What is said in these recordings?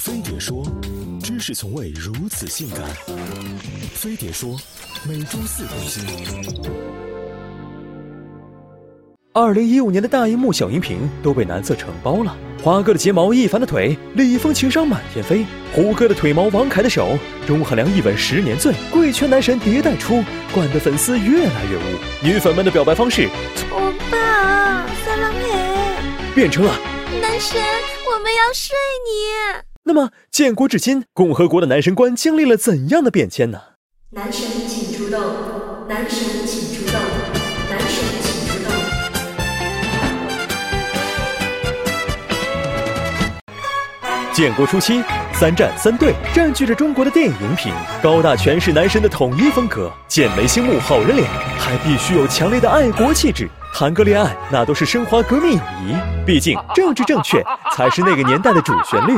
飞碟说，知识从未如此性感。飞碟说，每周四更新。二零一五年的大荧幕小荧屏都被男色承包了，华哥的睫毛，一凡的腿，李易峰情商满天飞，胡歌的腿毛，王凯的手，钟汉良一吻十年醉，贵圈男神迭代出，惯得粉丝越来越污。女粉们的表白方式欧巴，撒浪嘿，变成了男神，我们要睡你。那么，建国至今，共和国的男神观经历了怎样的变迁呢？男神请出动，男神请出动，男神请出动。建国初期，三战三队占据着中国的电影荧屏，高大全是男神的统一风格，剑眉星目好人脸，还必须有强烈的爱国气质。谈个恋爱，那都是升华革命友谊，毕竟政治正确才是那个年代的主旋律。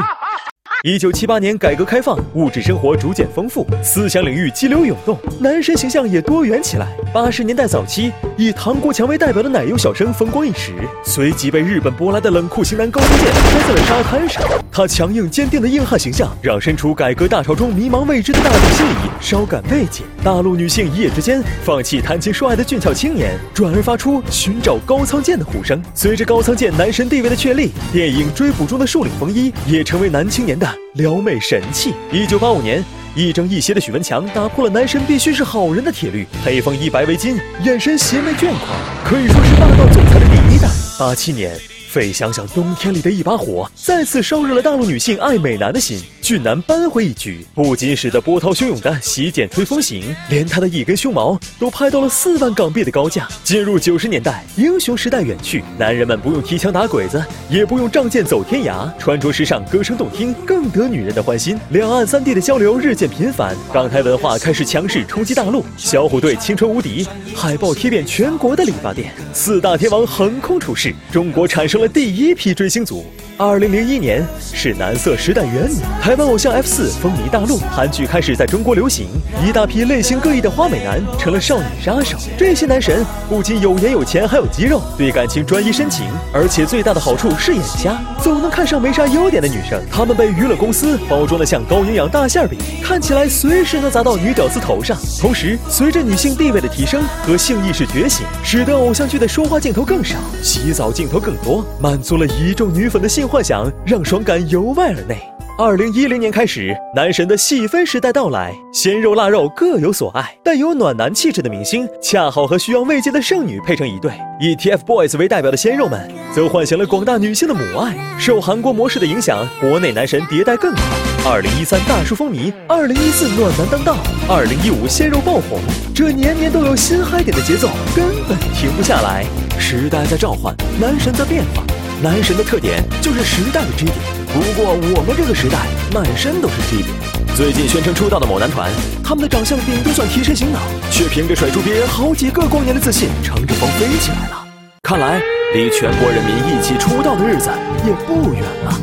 一九七八年，改革开放，物质生活逐渐丰富，思想领域激流涌动，男神形象也多元起来。八十年代早期，以唐国强为代表的奶油小生风光一时，随即被日本舶来的冷酷型男高仓健摔在了沙滩上。他强硬坚定的硬汉形象，让身处改革大潮中迷茫未知的大众心里稍感慰藉。大陆女性一夜之间放弃谈情说爱的俊俏青年，转而发出寻找高仓健的呼声。随着高仓健男神地位的确立，电影《追捕中的树岭风衣》也成为男青年的。撩妹神器。一九八五年，亦正亦邪的许文强打破了男神必须是好人的铁律，黑风衣白围巾，眼神邪魅倦狂，可以说是霸道总裁的第一代。八七年。费翔想冬天里的一把火，再次烧热了大陆女性爱美男的心。俊男扳回一局，不仅使得波涛汹涌的洗剪吹风行，连他的一根胸毛都拍到了四万港币的高价。进入九十年代，英雄时代远去，男人们不用提枪打鬼子，也不用仗剑走天涯，穿着时尚，歌声动听，更得女人的欢心。两岸三地的交流日渐频繁，港台文化开始强势冲击大陆。小虎队青春无敌，海报贴遍全国的理发店。四大天王横空出世，中国产生了。第一批追星族，二零零一年是男色时代元年，台湾偶像 F 四风靡大陆，韩剧开始在中国流行，一大批类型各异的花美男成了少女杀手。这些男神不仅有颜有钱，还有肌肉，对感情专一深情，而且最大的好处是眼瞎，总能看上没啥优点的女生。他们被娱乐公司包装的像高营养大馅饼，看起来随时能砸到女屌丝头上。同时，随着女性地位的提升和性意识觉醒，使得偶像剧的说话镜头更少，洗澡镜头更多。满足了一众女粉的性幻想，让爽感由外而内。二零一零年开始，男神的细分时代到来，鲜肉腊肉各有所爱，带有暖男气质的明星，恰好和需要慰藉的剩女配成一对。以 TFBOYS 为代表的鲜肉们，则唤醒了广大女性的母爱。受韩国模式的影响，国内男神迭代更快。二零一三大叔风靡，二零一四暖男当道，二零一五鲜肉爆红，这年年都有新嗨点的节奏，根本停不下来。时代在召唤，男神在变化。男神的特点就是时代的支点，不过我们这个时代满身都是弟弟最近宣称出道的某男团他们的长相顶多算提神醒脑却凭着甩出别人好几个光年的自信乘着风飞起来了。看来离全国人民一起出道的日子也不远了。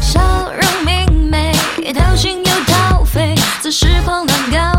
笑容明媚掏心又掏肺自时狂乱高